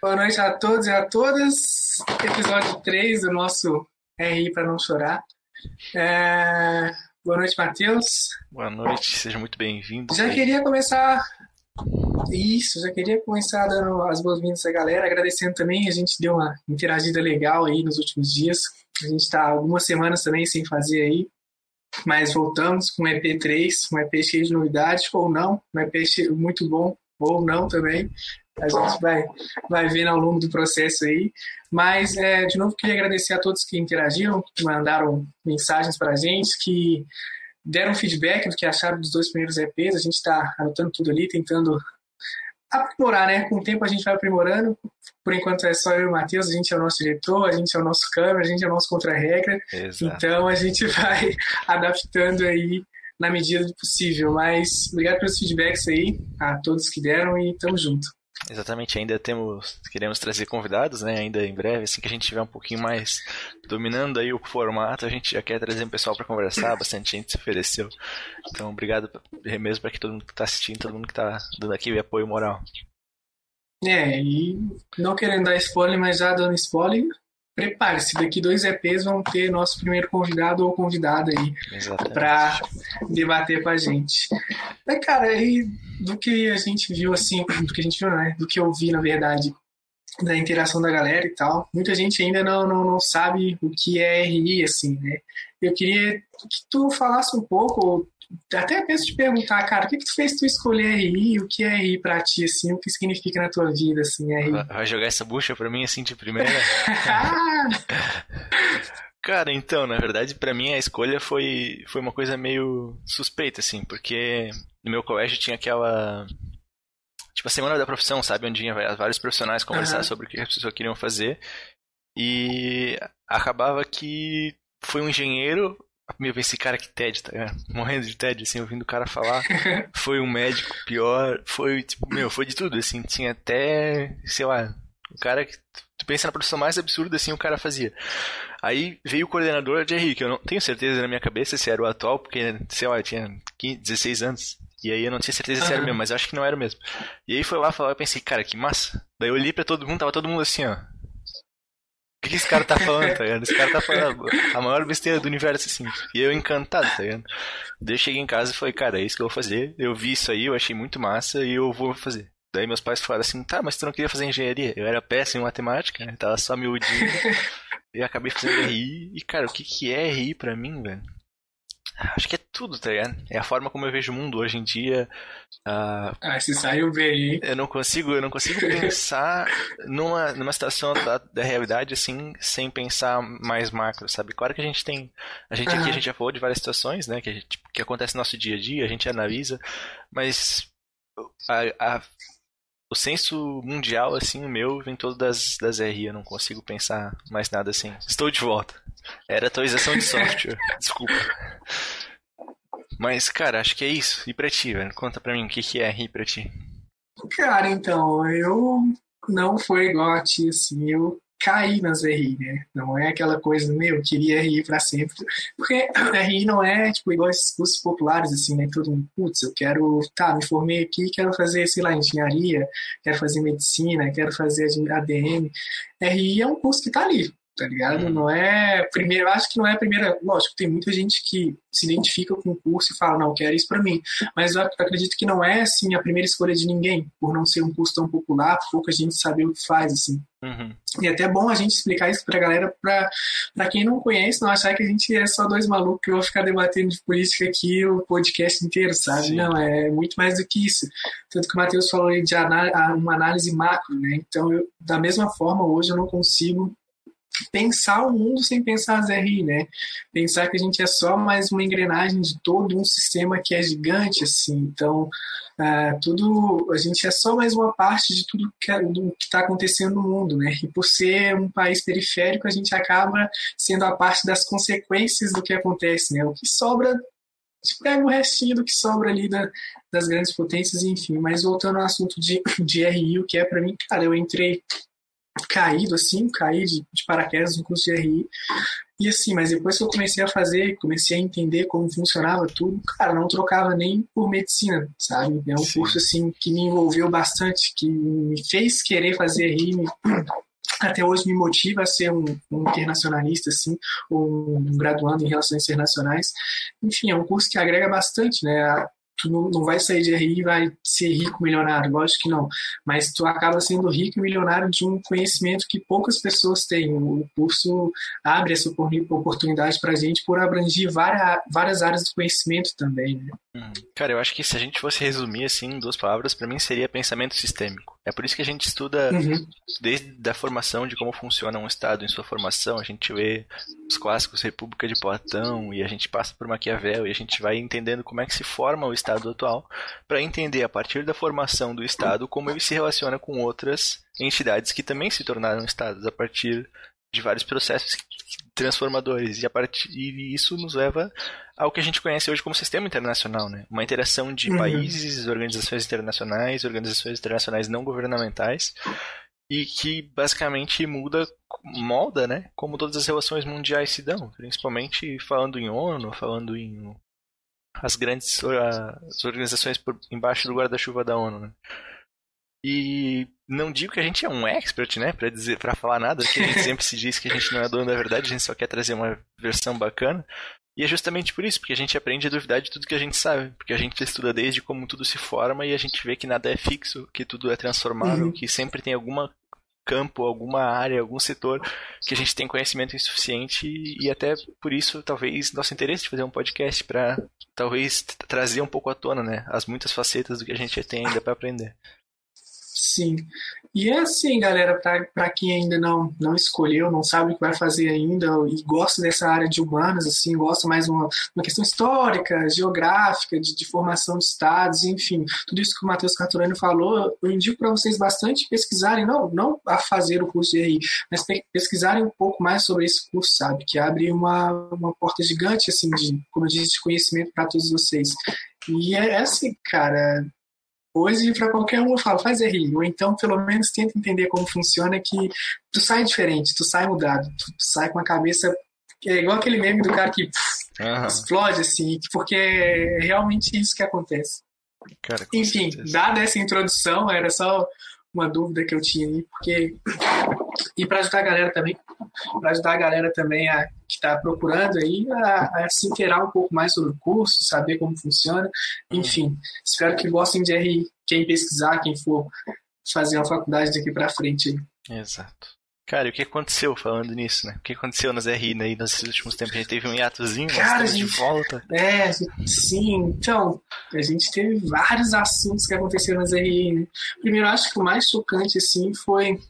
Boa noite a todos e a todas. Episódio 3 do nosso RI para não chorar. É... Boa noite, Matheus. Boa noite, seja muito bem-vindo. Já queria começar. Isso, já queria começar dando as boas-vindas à galera, agradecendo também. A gente deu uma interagida legal aí nos últimos dias. A gente está algumas semanas também sem fazer aí, mas voltamos com o EP3, um EP cheio de novidades, ou não, um EP muito bom, ou não também. A gente vai, vai vendo ao longo do processo aí. Mas, é, de novo, queria agradecer a todos que interagiram, que mandaram mensagens para a gente, que deram feedback do que acharam dos dois primeiros EPs. A gente está anotando tudo ali, tentando aprimorar, né? Com o tempo a gente vai aprimorando. Por enquanto é só eu e o Matheus, a gente é o nosso diretor, a gente é o nosso câmera, a gente é o nosso contra-regra. Então a gente vai adaptando aí na medida do possível. Mas obrigado pelos feedbacks aí, a todos que deram e tamo junto. Exatamente, ainda temos, queremos trazer convidados, né? Ainda em breve, assim que a gente tiver um pouquinho mais dominando aí o formato, a gente já quer trazer um pessoal para conversar, bastante gente se ofereceu. Então, obrigado mesmo para que todo mundo que tá assistindo, todo mundo que tá dando aqui o apoio moral. É, e não querendo dar spoiler, mas já dando spoiler, prepare-se, daqui dois EPs vão ter nosso primeiro convidado ou convidada aí para debater com a gente. Mas, cara, aí do que a gente viu, assim, do que a gente viu, né? Do que eu vi, na verdade, da interação da galera e tal, muita gente ainda não, não, não sabe o que é RI, assim, né? Eu queria que tu falasse um pouco, até penso te perguntar, cara, o que, que tu fez tu escolher RI, o que é RI pra ti, assim, o que significa na tua vida, assim, RI? Vai jogar essa bucha pra mim, assim, de primeira? Cara, então, na verdade, para mim a escolha foi, foi uma coisa meio suspeita, assim, porque no meu colégio tinha aquela. Tipo, a semana da profissão, sabe? Onde tinha vários profissionais conversar uhum. sobre o que as pessoas queriam fazer. E acabava que foi um engenheiro meu, esse cara que TED, tá ligado? Morrendo de TED, assim, ouvindo o cara falar. foi um médico pior, foi, tipo, meu, foi de tudo, assim, tinha até, sei lá, o cara que tu pensa na produção mais absurda, assim, o cara fazia. Aí veio o coordenador de Henrique, eu não tenho certeza na minha cabeça se era o atual, porque, sei lá, eu tinha 15, 16 anos. E aí eu não tinha certeza se era mesmo, mas eu acho que não era mesmo. E aí foi lá falar, eu pensei, cara, que massa. Daí eu olhei pra todo mundo, tava todo mundo assim, ó. O que, que esse cara tá falando, tá ligado? Esse cara tá falando a maior besteira do universo, assim. E eu encantado, tá ligado? Daí eu cheguei em casa e falei, cara, é isso que eu vou fazer. Eu vi isso aí, eu achei muito massa e eu vou fazer. Daí meus pais falaram assim, tá, mas tu não queria fazer engenharia? Eu era péssimo em matemática, né? Tava só miudinho. e acabei fazendo RI. E, cara, o que que é RI pra mim, velho? Acho que é tudo, tá ligado? É a forma como eu vejo o mundo hoje em dia. Uh, ah, se saiu bem, hein? Eu não consigo, eu não consigo pensar numa, numa situação da, da realidade assim, sem pensar mais macro, sabe? Claro que a gente tem. A gente aqui, a gente já falou de várias situações, né? Que, gente, que acontece no nosso dia a dia, a gente analisa, mas a, a o senso mundial, assim, o meu, vem todo das, das RI. Eu não consigo pensar mais nada assim. Estou de volta. Era atualização de software. Desculpa. Mas, cara, acho que é isso. E pra ti, velho? Conta pra mim o que, que é RI pra ti. Cara, então, eu não foi igual a ti, assim. Eu cair nas RI, né? Não é aquela coisa, meu, eu queria RI para sempre. Porque RI não é, tipo, igual esses cursos populares, assim, né? Todo mundo, putz, eu quero, tá, me formei aqui, quero fazer, sei lá, engenharia, quero fazer medicina, quero fazer ADM. RI é um curso que tá ali, tá ligado? Uhum. Não é primeiro, eu acho que não é a primeira, lógico, tem muita gente que se identifica com o curso e fala, não, quero isso para mim, mas eu acredito que não é assim a primeira escolha de ninguém, por não ser um curso tão popular, pouca gente saber o que faz assim. Uhum. E é até bom a gente explicar isso pra galera, pra, pra quem não conhece, não achar que a gente é só dois malucos que vão ficar debatendo de política aqui o podcast inteiro, sabe? Sim. Não, é muito mais do que isso. Tanto que o Matheus falou de uma análise macro, né? Então, eu, da mesma forma, hoje eu não consigo pensar o mundo sem pensar as RI, né? Pensar que a gente é só mais uma engrenagem de todo um sistema que é gigante, assim. Então, uh, tudo, a gente é só mais uma parte de tudo que é, está acontecendo no mundo, né? E por ser um país periférico, a gente acaba sendo a parte das consequências do que acontece, né? O que sobra gente pega o restinho do que sobra ali da, das grandes potências, enfim. Mas voltando ao assunto de, de RI, o que é para mim, cara, eu entrei caído assim, caí de, de paraquedas no curso de RI. E assim, mas depois que eu comecei a fazer, comecei a entender como funcionava tudo, cara, não trocava nem por medicina, sabe? É um Sim. curso assim que me envolveu bastante, que me fez querer fazer RI, até hoje me motiva a ser um, um, internacionalista, assim, ou um graduando em relações internacionais. Enfim, é um curso que agrega bastante, né? Tu não, não vai sair de RI e vai ser rico, milionário, lógico que não. Mas tu acaba sendo rico e milionário de um conhecimento que poucas pessoas têm. O curso abre essa oportunidade para a gente por abranger várias, várias áreas do conhecimento também. Né? Uhum. Cara, eu acho que se a gente fosse resumir assim em duas palavras, para mim seria pensamento sistêmico. É por isso que a gente estuda uhum. desde a formação de como funciona um Estado em sua formação. A gente vê os clássicos República de Platão e a gente passa por Maquiavel e a gente vai entendendo como é que se forma o Estado atual para entender a partir da formação do Estado como ele se relaciona com outras entidades que também se tornaram Estados a partir de vários processos transformadores e a partir e isso nos leva ao que a gente conhece hoje como sistema internacional, né? Uma interação de uhum. países, organizações internacionais, organizações internacionais não governamentais e que basicamente muda, molda, né? Como todas as relações mundiais se dão, principalmente falando em ONU, falando em as grandes as organizações por embaixo do guarda-chuva da ONU, né? E não digo que a gente é um expert, né, para dizer, para falar nada, que a gente sempre se diz que a gente não é dono da verdade, a gente só quer trazer uma versão bacana. E é justamente por isso, porque a gente aprende a duvidar de tudo que a gente sabe, porque a gente estuda desde como tudo se forma e a gente vê que nada é fixo, que tudo é transformável, uhum. que sempre tem alguma campo, alguma área, algum setor que a gente tem conhecimento insuficiente e até por isso talvez nosso interesse de fazer um podcast para talvez trazer um pouco à tona, né, as muitas facetas do que a gente tem ainda para aprender. Sim. E é assim, galera, para quem ainda não, não escolheu, não sabe o que vai fazer ainda e gosta dessa área de humanas, assim, gosta mais uma, uma questão histórica, geográfica, de, de formação de estados, enfim, tudo isso que o Matheus Carturano falou, eu indico para vocês bastante pesquisarem, não, não a fazer o curso de RI, mas pesquisarem um pouco mais sobre esse curso, sabe? Que abre uma, uma porta gigante, assim, de, como eu disse, de conhecimento para todos vocês. E é, é assim, cara, Hoje, para qualquer um, eu falo, faz RI. Ou então, pelo menos, tenta entender como funciona, que tu sai diferente, tu sai mudado, tu, tu sai com a cabeça. É igual aquele meme do cara que pff, uhum. explode, assim, porque é realmente isso que acontece. Cara, Enfim, certeza. dada essa introdução, era só uma dúvida que eu tinha aí, porque. E para ajudar a galera também, para ajudar a galera também a, que está procurando aí a, a, se inteirar um pouco mais sobre o curso, saber como funciona. Enfim, espero que gostem de RI, quem pesquisar, quem for fazer uma faculdade daqui para frente. Exato. Cara, e o que aconteceu falando nisso, né? O que aconteceu nas RI né, nesses últimos tempos? A gente teve um hiatozinho, Cara, mas gente, de volta. É, sim. Então, a gente teve vários assuntos que aconteceram nas RI. Né? Primeiro, acho que o mais chocante, assim, foi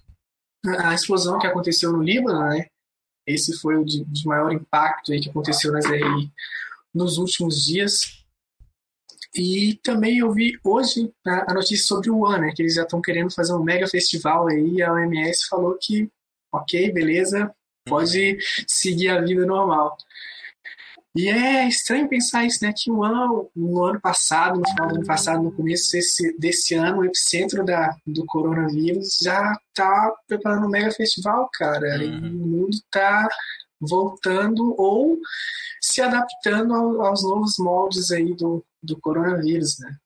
a explosão que aconteceu no Líbano, né? Esse foi o de, de maior impacto aí que aconteceu nas RI nos últimos dias. E também eu vi hoje a notícia sobre o One, né, que eles já estão querendo fazer um mega festival aí. A OMS falou que ok, beleza, pode uhum. seguir a vida normal. E é estranho pensar isso, né? Que o ano, no ano passado, no final do ano passado, no começo desse, desse ano, o epicentro da, do coronavírus já tá preparando um mega festival, cara. Uhum. E o mundo tá voltando ou se adaptando ao, aos novos moldes aí do, do coronavírus, né?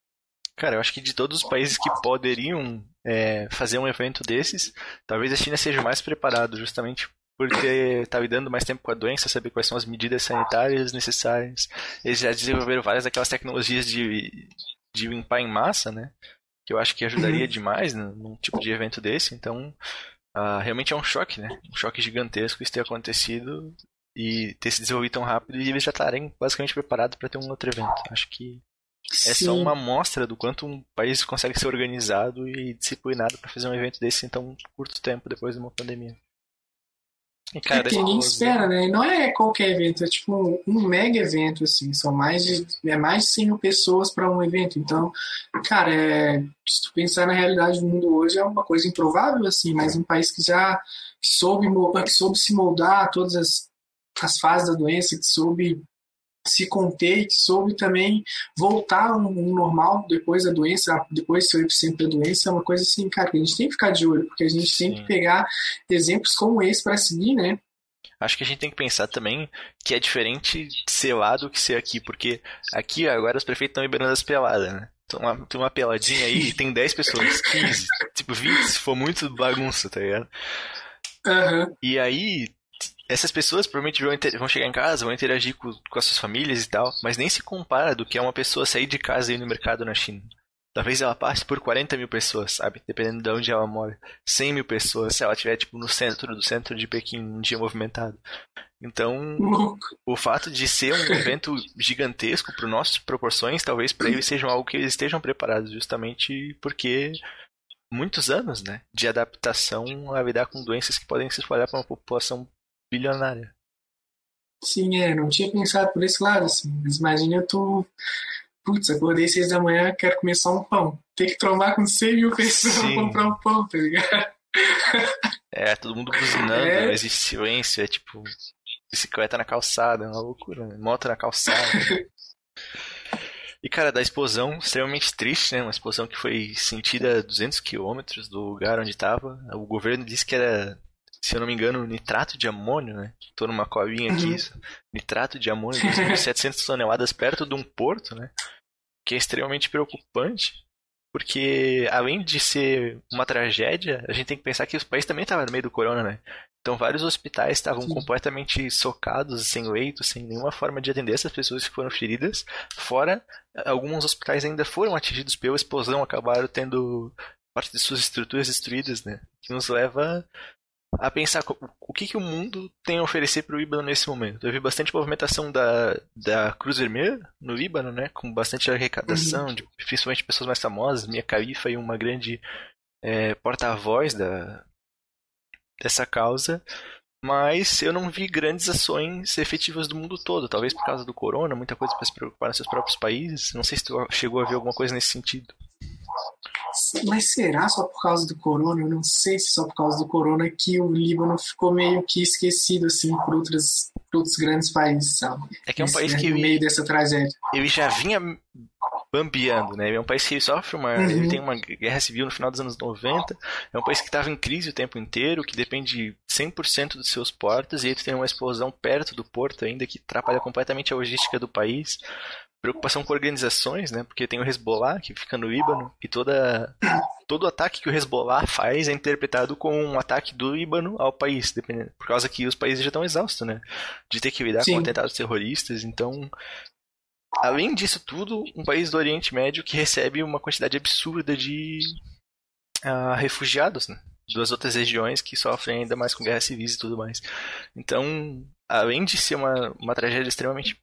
Cara, eu acho que de todos os países que poderiam é, fazer um evento desses, talvez a China seja mais preparado, justamente por ter tá lidando mais tempo com a doença, saber quais são as medidas sanitárias necessárias. Eles já desenvolveram várias daquelas tecnologias de, de limpar em massa, né? Que eu acho que ajudaria uhum. demais num tipo de evento desse. Então, uh, realmente é um choque, né? Um choque gigantesco isso ter acontecido e ter se desenvolvido tão rápido e eles já estarem basicamente preparados para ter um outro evento. Acho que é só uma amostra do quanto um país consegue ser organizado e disciplinado para fazer um evento desse em tão curto tempo depois de uma pandemia. E, cara, é que ninguém espera, né? Não é qualquer evento, é tipo um, um, mega evento, assim. São mais de, é mais de 100 mil pessoas para um evento. Então, cara, é, se tu pensar na realidade do mundo hoje, é uma coisa improvável, assim. Mas um país que já soube, que soube se moldar a todas as, as fases da doença, que soube se conter e que soube também voltar ao normal depois da doença, depois do epicentro da doença, é uma coisa assim, cara, que a gente tem que ficar de olho, porque a gente Sim. tem que pegar exemplos como esse para seguir, né? Acho que a gente tem que pensar também que é diferente ser lá do que ser aqui, porque aqui agora os prefeitos estão liberando as peladas, né? Tem uma, tem uma peladinha aí e tem 10 pessoas, 15, tipo 20, se for muito bagunça, tá ligado? Uhum. E aí, essas pessoas provavelmente vão, vão chegar em casa, vão interagir com, com as suas famílias e tal, mas nem se compara do que é uma pessoa sair de casa e ir no mercado na China. Talvez ela passe por 40 mil pessoas, sabe? Dependendo de onde ela mora. 100 mil pessoas, se ela estiver, tipo, no centro do centro de Pequim, um dia movimentado. Então, o fato de ser um evento gigantesco para nossas proporções, talvez para eles sejam algo que eles estejam preparados, justamente porque muitos anos, né, de adaptação a lidar com doenças que podem se espalhar para uma população bilionária. Sim, é, não tinha pensado por esse lado, assim, mas imagina tu putz, acordei seis da manhã, quero comer só um pão. Tem que trombar com 100 mil pessoas pra comprar um pão, tá ligado? É, todo mundo buzinando, é. não existe silêncio, é tipo bicicleta na calçada, é uma loucura, né? moto na calçada. e cara, da explosão, extremamente triste, né? Uma explosão que foi sentida a 200 quilômetros do lugar onde estava. O governo disse que era se eu não me engano, nitrato de amônio, né? Tô numa colinha aqui, uhum. isso. Nitrato de amônio, 2.700 toneladas perto de um porto, né? Que é extremamente preocupante, porque além de ser uma tragédia, a gente tem que pensar que o país também estava no meio do corona, né? Então vários hospitais estavam completamente socados, sem leito, sem nenhuma forma de atender essas pessoas que foram feridas. Fora, alguns hospitais ainda foram atingidos pela explosão, acabaram tendo parte de suas estruturas destruídas, né? Que nos leva a pensar o que, que o mundo tem a oferecer para o Líbano nesse momento. Eu vi bastante movimentação da, da Cruz Vermelha no Líbano, né, com bastante arrecadação, uhum. de, principalmente pessoas mais famosas. Minha Califa e uma grande é, porta-voz da, dessa causa. Mas eu não vi grandes ações efetivas do mundo todo. Talvez por causa do corona, muita coisa para se preocupar nos seus próprios países. Não sei se tu chegou a ver alguma coisa nesse sentido. Mas será só por causa do corona? Eu não sei se só por causa do corona que o Líbano ficou meio que esquecido assim por, outras, outros grandes países, sabe? É que é um país né, que no meio dessa tragédia. Ele já vinha bambeando, né? É um país que sofre uma, uhum. ele tem uma guerra civil no final dos anos 90, é um país que estava em crise o tempo inteiro, que depende 100% dos seus portos, e tu tem uma explosão perto do porto ainda que atrapalha completamente a logística do país preocupação com organizações, né? Porque tem o Hezbollah que fica no Líbano e toda todo ataque que o Hezbollah faz é interpretado como um ataque do Líbano ao país, dependendo, por causa que os países já estão exaustos, né? De ter que lidar Sim. com atentados terroristas, então além disso tudo, um país do Oriente Médio que recebe uma quantidade absurda de uh, refugiados, né? das outras regiões que sofrem ainda mais com guerras civis e tudo mais. Então, além de ser uma, uma tragédia extremamente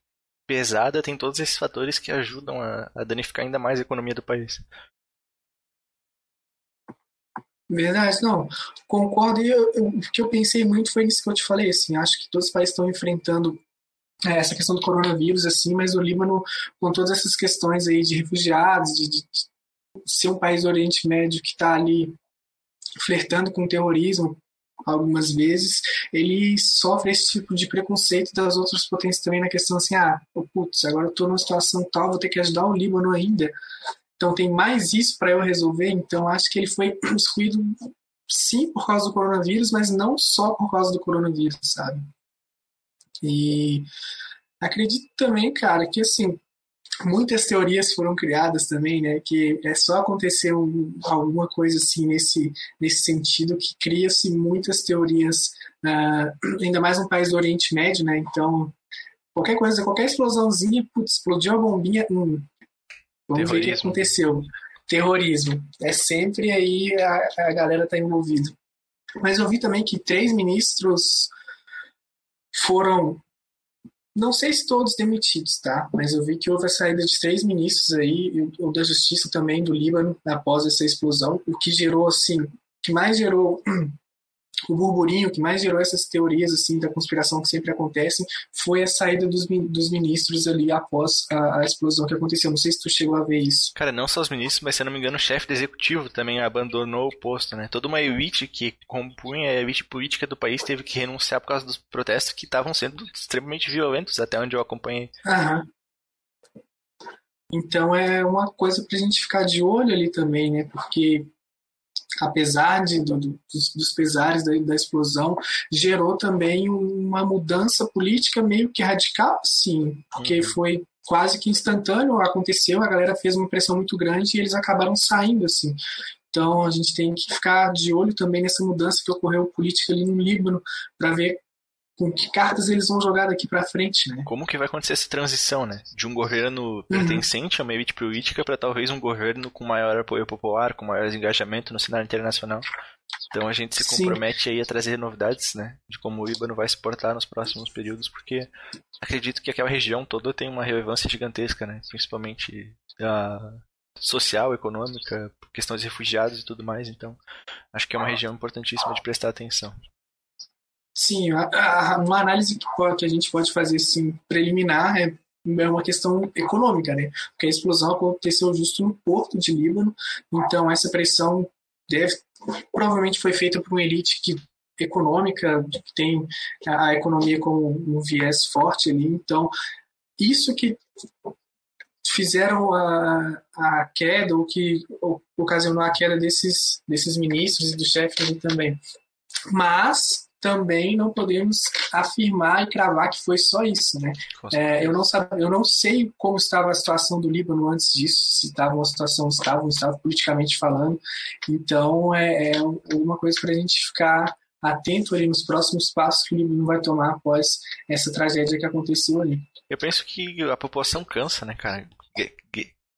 pesada, tem todos esses fatores que ajudam a, a danificar ainda mais a economia do país. Verdade, não, concordo. E o que eu pensei muito foi nisso que eu te falei, assim, acho que todos os países estão enfrentando é, essa questão do coronavírus, assim, mas o Líbano, com todas essas questões aí de refugiados, de, de ser um país do Oriente Médio que está ali flertando com o terrorismo, algumas vezes, ele sofre esse tipo de preconceito das outras potências também na questão assim, ah, oh, putz, agora eu tô numa situação tal, vou ter que ajudar o Líbano ainda. Então tem mais isso para eu resolver, então acho que ele foi excluído sim por causa do coronavírus, mas não só por causa do coronavírus, sabe? E acredito também, cara, que assim, muitas teorias foram criadas também, né? Que é só acontecer um, alguma coisa assim nesse, nesse sentido que cria-se muitas teorias, uh, ainda mais um país do Oriente Médio, né? Então, qualquer coisa, qualquer explosãozinha, putz, explodiu a bombinha, hum, vamos ver o que aconteceu. Terrorismo. É sempre aí a, a galera tá envolvida. Mas eu vi também que três ministros foram não sei se todos demitidos, tá? Mas eu vi que houve a saída de três ministros aí, o da Justiça também do Líbano, após essa explosão, o que gerou, assim, o que mais gerou o burburinho que mais gerou essas teorias assim da conspiração que sempre acontecem foi a saída dos, dos ministros ali após a, a, explosão que aconteceu. Não sei se tu chegou a ver isso. Cara, não só os ministros, mas se eu não me engano, o chefe do executivo também abandonou o posto, né? Toda uma elite que compunha a elite política do país teve que renunciar por causa dos protestos que estavam sendo extremamente violentos, até onde eu acompanhei. Aham. Então é uma coisa pra gente ficar de olho ali também, né? Porque apesar de, do, dos, dos, pesares da, da, explosão, gerou também uma mudança política meio que radical, sim, porque uhum. foi quase que instantâneo, aconteceu, a galera fez uma pressão muito grande e eles acabaram saindo, assim. Então a gente tem que ficar de olho também nessa mudança que ocorreu política ali no Líbano para ver com que cartas eles vão jogar daqui para frente, né? Como que vai acontecer essa transição, né? De um governo uhum. pertencente uhum. a uma elite política para talvez um governo com maior apoio popular, com maior engajamento no cenário internacional. Então a gente se compromete Sim. aí a trazer novidades, né? De como o Líbano vai se portar nos próximos períodos, porque acredito que aquela região toda tem uma relevância gigantesca, né? Principalmente a social, econômica, questões de refugiados e tudo mais. Então acho que é uma região importantíssima de prestar atenção. Sim, a, a, uma análise que, que, a gente pode fazer assim, preliminar é, é uma questão econômica, né? Porque a explosão aconteceu justo no porto de Líbano, então essa pressão deve, provavelmente foi feita por uma elite que econômica, que tem a economia como um viés forte ali, então isso que fizeram a, a queda, ou que ocasionou a queda desses, desses ministros e do chefe ali também. Mas também não podemos afirmar e cravar que foi só isso, né? É, eu, não sabe, eu não sei como estava a situação do Líbano antes disso, se estava uma situação estável, estava politicamente falando. Então, é, é uma coisa para a gente ficar atento ali nos próximos passos que o Líbano vai tomar após essa tragédia que aconteceu ali. Eu penso que a população cansa, né, cara?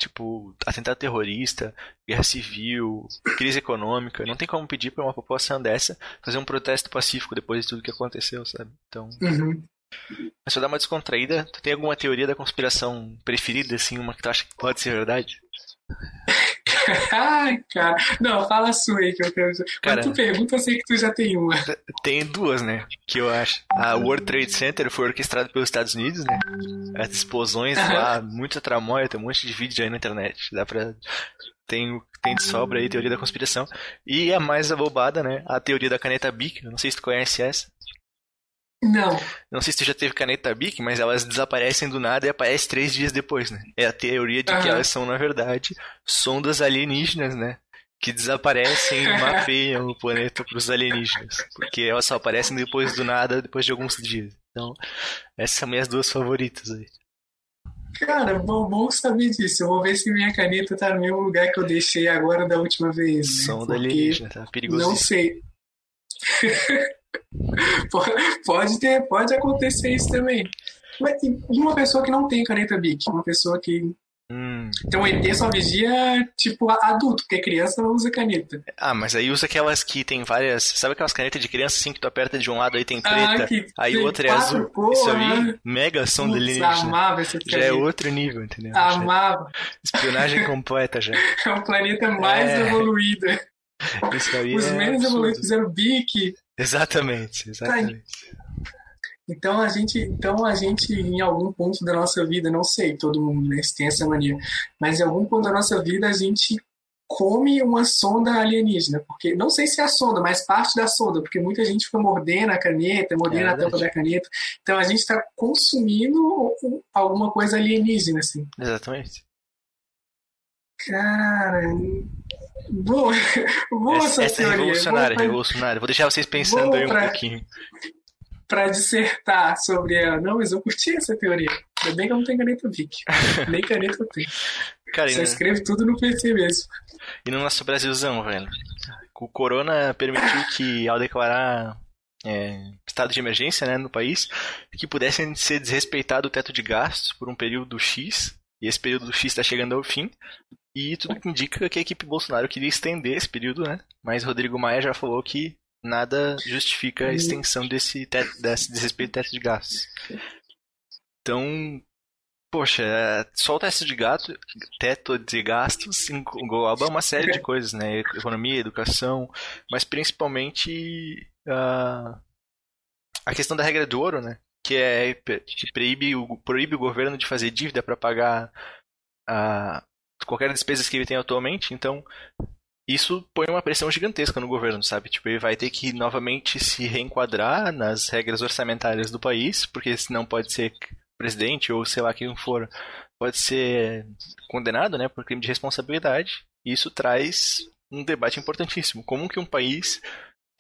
Tipo, atentado terrorista, guerra civil, crise econômica. Não tem como pedir para uma população dessa fazer um protesto pacífico depois de tudo que aconteceu, sabe? Então. Uhum. Mas só dar uma descontraída, tu tem alguma teoria da conspiração preferida, assim, uma que tu acha que pode ser verdade? Ai, cara. Não, fala a sua aí que eu quero. Cara, Quando tu pergunta, eu sei que tu já tem uma. Tem duas, né? Que eu acho. A World Trade Center foi orquestrada pelos Estados Unidos, né? As explosões lá, muita tramóia, tem um monte de vídeo aí na internet. Dá pra. Tem, tem de sobra aí teoria da conspiração. E a mais abobada, né? A teoria da caneta Bic. Não sei se tu conhece essa. Não. Não sei se tu já teve caneta Bic, mas elas desaparecem do nada e aparecem três dias depois, né? É a teoria de que elas são, na verdade, sondas alienígenas, né? Que desaparecem e mapeiam o planeta para os alienígenas. Porque elas só aparecem depois do nada, depois de alguns dias. Então, essas são minhas duas favoritas aí. Cara, bom, bom saber disso. Eu vou ver se minha caneta tá no mesmo lugar que eu deixei agora da última vez. Né? Sonda alienígena, tá perigoso. Não sei. pode, ter, pode acontecer isso também. E uma pessoa que não tem caneta Bic, uma pessoa que Hum. Então ET só vigia, tipo, adulto, porque criança não usa caneta. Ah, mas aí usa aquelas que tem várias. Sabe aquelas canetas de criança assim que tu aperta de um lado aí tem preta, ah, aí outra é azul. Cor, Isso aí, né? mega som Putz, alienígena. Amava essa Já é outro nível, entendeu? Amava. Espionagem completa já. É o planeta mais é... evoluído. Os é menos evoluídos fizeram bique. Exatamente, exatamente. Então a gente, então a gente em algum ponto da nossa vida, não sei, todo mundo né, tem essa mania, mas em algum ponto da nossa vida a gente come uma sonda alienígena, porque não sei se é a sonda, mas parte da sonda, porque muita gente fica mordendo a caneta, mordendo é a tampa da caneta. Então a gente está consumindo alguma coisa alienígena, assim. Exatamente. Cara, boa, boa essa, essa, é revolucionária, boa, revolucionária. Vou deixar vocês pensando aí um pra, pouquinho. Para dissertar sobre ela. Não, mas eu curti essa teoria. Ainda bem que eu não tenho caneta Vic. Nem caneta eu tenho. Cara, Só escreve tudo no PC mesmo. E no nosso Brasilzão, velho. O Corona permitiu que, ao declarar é, estado de emergência né, no país, que pudessem ser desrespeitado o teto de gastos por um período X, e esse período X está chegando ao fim, e tudo que indica que a equipe Bolsonaro queria estender esse período, né? Mas Rodrigo Maia já falou que nada justifica a extensão desse, teto, desse desrespeito teto de gastos. Então, poxa, só o teto de gato, teto de gastos engloba uma série de coisas, né? Economia, educação, mas principalmente uh, a questão da regra do ouro, né? Que é que proíbe o, proíbe o governo de fazer dívida para pagar uh, qualquer despesa que ele tem atualmente, então isso põe uma pressão gigantesca no governo, sabe? Tipo, ele vai ter que novamente se reenquadrar nas regras orçamentárias do país, porque senão pode ser presidente ou sei lá quem for, pode ser condenado, né, por crime de responsabilidade. Isso traz um debate importantíssimo. Como que um país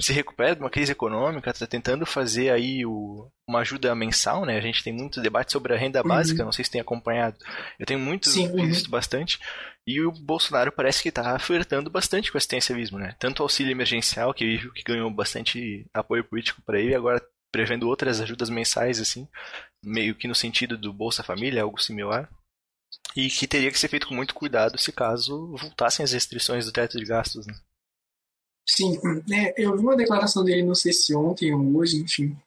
se recupera de uma crise econômica, está tentando fazer aí o, uma ajuda mensal, né? A gente tem muito debate sobre a renda uhum. básica, não sei se tem acompanhado. Eu tenho muito Sim, uhum. visto bastante. E o Bolsonaro parece que está flertando bastante com o assistencialismo, né? Tanto o auxílio emergencial, que, que ganhou bastante apoio político para ele, agora prevendo outras ajudas mensais, assim, meio que no sentido do Bolsa Família, algo similar. E que teria que ser feito com muito cuidado se caso voltassem as restrições do teto de gastos, né? Sim, é, eu vi uma declaração dele, não sei se ontem ou hoje, enfim.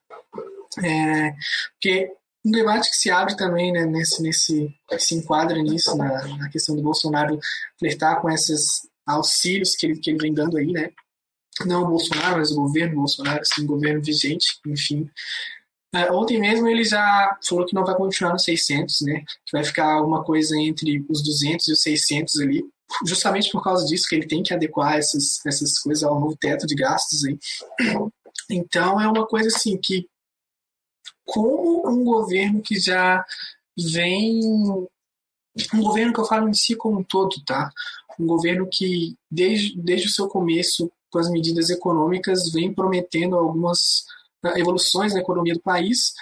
É, porque um debate que se abre também, né, nesse, nesse, se enquadra nisso, na, na questão do Bolsonaro flertar com esses auxílios que ele, que ele vem dando aí, né? Não o Bolsonaro, mas o governo Bolsonaro, assim, o governo vigente, enfim. É, ontem mesmo ele já falou que não vai continuar nos 600, né? Que vai ficar alguma coisa entre os 200 e os 600 ali justamente por causa disso que ele tem que adequar essas, essas coisas ao novo teto de gastos aí. Então é uma coisa assim que como um governo que já vem um governo que eu falo em si como um todo, tá? Um governo que desde, desde o seu começo com as medidas econômicas vem prometendo algumas uh, evoluções na economia do país,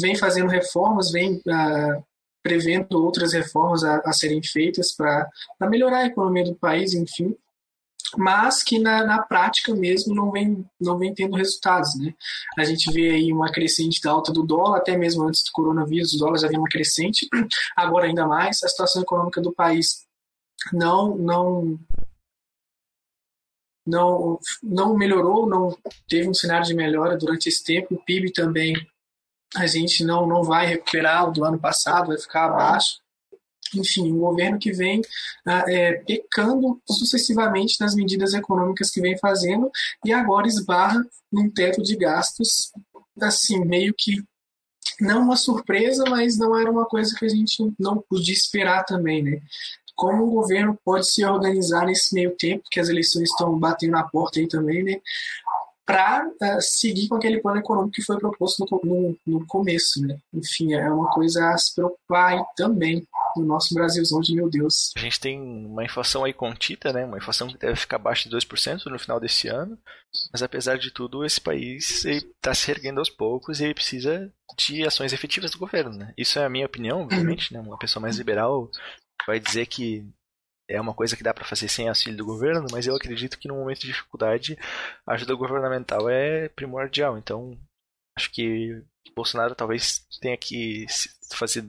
vem fazendo reformas, vem uh, prevendo outras reformas a, a serem feitas para melhorar a economia do país, enfim, mas que na, na, prática mesmo não vem, não vem tendo resultados. Né? A gente vê aí uma crescente da alta do dólar, até mesmo antes do coronavírus, o dólar já vinha uma crescente, agora ainda mais. A situação econômica do país não, não, não, não melhorou, não teve um cenário de melhora durante esse tempo. O PIB também a gente não, não vai recuperar o do ano passado, vai ficar abaixo. Enfim, um governo que vem ah, é, pecando sucessivamente nas medidas econômicas que vem fazendo e agora esbarra num teto de gastos, assim, meio que não uma surpresa, mas não era uma coisa que a gente não podia esperar também, né? Como o governo pode se organizar nesse meio tempo, que as eleições estão batendo na porta aí também, né? Para uh, eh, seguir com aquele plano econômico que foi proposto no, no, no, começo. Né? Enfim, é uma coisa a se preocupar também no nosso Brasilzão de meu Deus. A gente tem uma inflação aí contida, né? uma inflação que deve ficar abaixo de 2% no final desse ano, mas apesar de tudo, esse país está se erguendo aos poucos e ele precisa de ações efetivas do governo. Né? Isso é a minha opinião, obviamente, né? uma pessoa mais liberal vai dizer que é uma coisa que dá para fazer sem auxílio do governo, mas eu acredito que no momento de dificuldade a ajuda governamental é primordial. Então, acho que Bolsonaro talvez tenha que fazer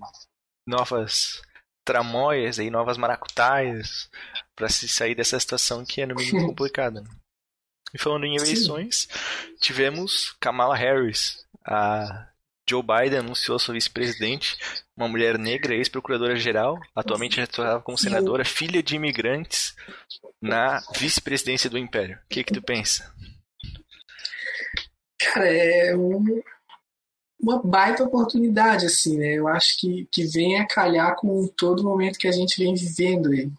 novas tramóias aí, novas maracutaias para se sair dessa situação que é no mínimo complicada. Né? E falando em eleições, Sim. tivemos Kamala Harris, a Joe Biden anunciou sua vice-presidente, uma mulher negra, ex-procuradora-geral, atualmente atuava como senadora, filha de imigrantes, na vice-presidência do Império. O que, que tu pensa? Cara, é um, uma baita oportunidade, assim, né? Eu acho que, que vem a calhar com todo o momento que a gente vem vivendo aí.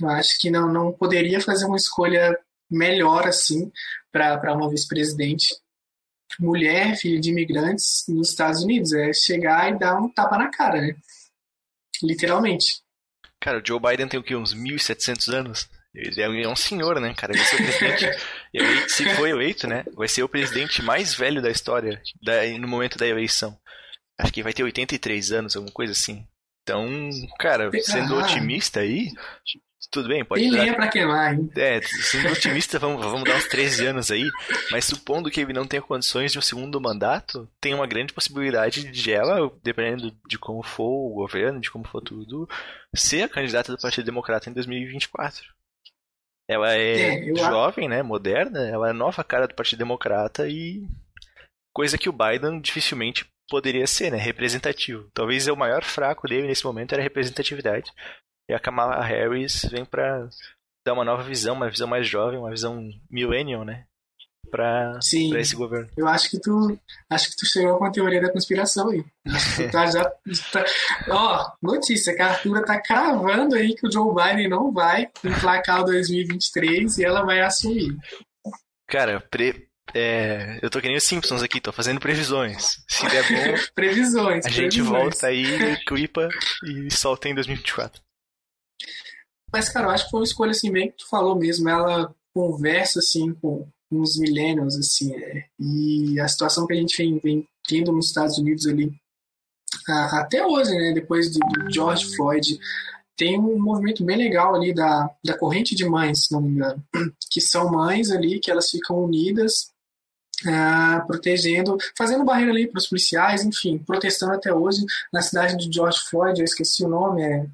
Eu acho que não, não poderia fazer uma escolha melhor, assim, para uma vice-presidente mulher, filha de imigrantes nos Estados Unidos. É chegar e dar um tapa na cara, né? Literalmente. Cara, o Joe Biden tem o quê? Uns 1.700 anos? Ele é um senhor, né, cara? Ele vai ser o presidente. ele, se for eleito, né? Vai ser o presidente mais velho da história da, no momento da eleição. Acho que vai ter 83 anos, alguma coisa assim. Então, cara, sendo ah. otimista aí, tudo bem, pode Tem dar... lenha pra queimar, hein? É, sendo otimista, vamos, vamos dar uns 13 anos aí, mas supondo que ele não tenha condições de um segundo mandato, tem uma grande possibilidade de ela, dependendo de como for o governo, de como for tudo, ser a candidata do Partido Democrata em 2024. Ela é, é jovem, né, moderna, ela é a nova cara do Partido Democrata e coisa que o Biden dificilmente poderia ser, né, representativo. Talvez o maior fraco dele nesse momento era a representatividade. E a Kamala Harris vem para dar uma nova visão, uma visão mais jovem, uma visão millennial, né? Pra esse governo. Eu acho que tu acho que tu chegou com a teoria da conspiração aí. tá já. Tá, ó, notícia, que a Artura tá cravando aí que o Joe Biden não vai emplacar o 2023 e ela vai assumir. Cara, pre, é, eu tô que nem os Simpsons aqui, tô fazendo previsões. Se der bom, previsões. A gente volta aí, clipa e solta em 2024. Mas, cara, eu acho que foi uma escolha assim, bem que tu falou mesmo. Ela conversa assim com uns millennials, assim, é, e a situação que a gente vem, vem tendo nos Estados Unidos ali até hoje, né, depois do, do, George Floyd, tem um movimento bem legal ali da, da corrente de mães, se não me engano, que são mães ali que elas ficam unidas ah, protegendo, fazendo barreira ali para os policiais, enfim, protestando até hoje na cidade de George Floyd, eu esqueci o nome, é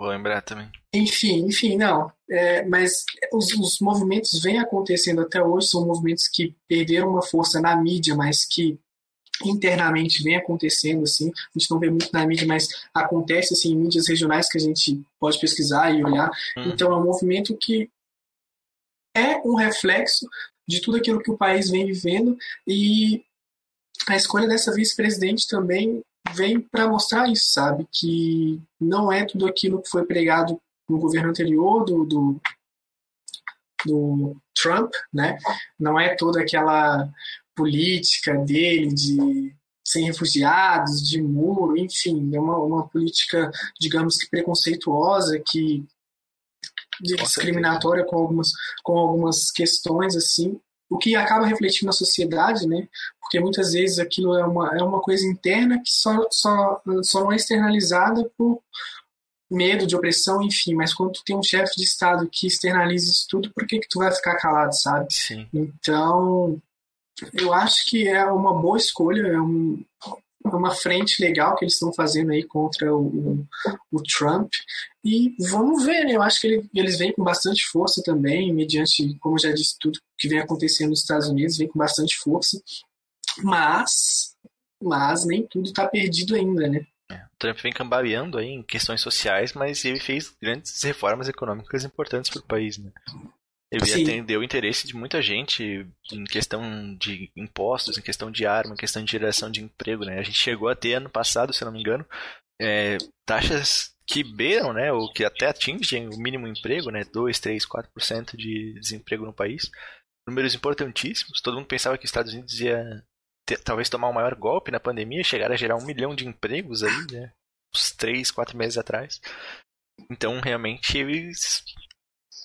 vou lembrar também. Enfim, enfim, não. É, mas os, os, movimentos vêm acontecendo até hoje, são movimentos que perderam uma força na mídia, mas que internamente vem acontecendo, assim. A gente não vê muito na mídia, mas acontece, assim, em mídias regionais que a gente pode pesquisar e olhar. Hum. Então, é um movimento que é um reflexo de tudo aquilo que o país vem vivendo e a escolha dessa vice-presidente também vem para mostrar isso, sabe? Que não é tudo aquilo que foi pregado no governo anterior do, do, do Trump, né? Não é toda aquela política dele de sem refugiados, de muro, enfim, é uma, uma política, digamos que preconceituosa, que discriminatória com algumas, com algumas questões assim o que acaba refletindo na sociedade, né? Porque muitas vezes aquilo é uma, é uma coisa interna que só, só, só não é externalizada por medo de opressão, enfim. Mas quando tu tem um chefe de Estado que externaliza isso tudo, por que, que tu vai ficar calado, sabe? Sim. Então, eu acho que é uma boa escolha, é um, uma frente legal que eles estão fazendo aí contra o, o, Trump. E vamos ver, né? Eu acho que ele, eles vêm com bastante força também, mediante, como já disse, tudo que vem acontecendo nos Estados Unidos, vem com bastante força. Mas, mas nem tudo está perdido ainda, né? É, o Trump vem cambaleando aí em questões sociais, mas ele fez grandes reformas econômicas importantes para o país, né? Ele Sim. atendeu o interesse de muita gente em questão de impostos, em questão de arma, em questão de geração de emprego, né? A gente chegou a ter ano passado, se não me engano, é, taxas que beiram, né, ou que até atingem o mínimo emprego, né, 2, 3, 4% de desemprego no país. Números importantíssimos. Todo mundo pensava que os Estados Unidos ia ter, talvez tomar um maior golpe na pandemia, chegar a gerar um milhão de empregos aí, né, uns 3, 4 meses atrás. Então, realmente, eles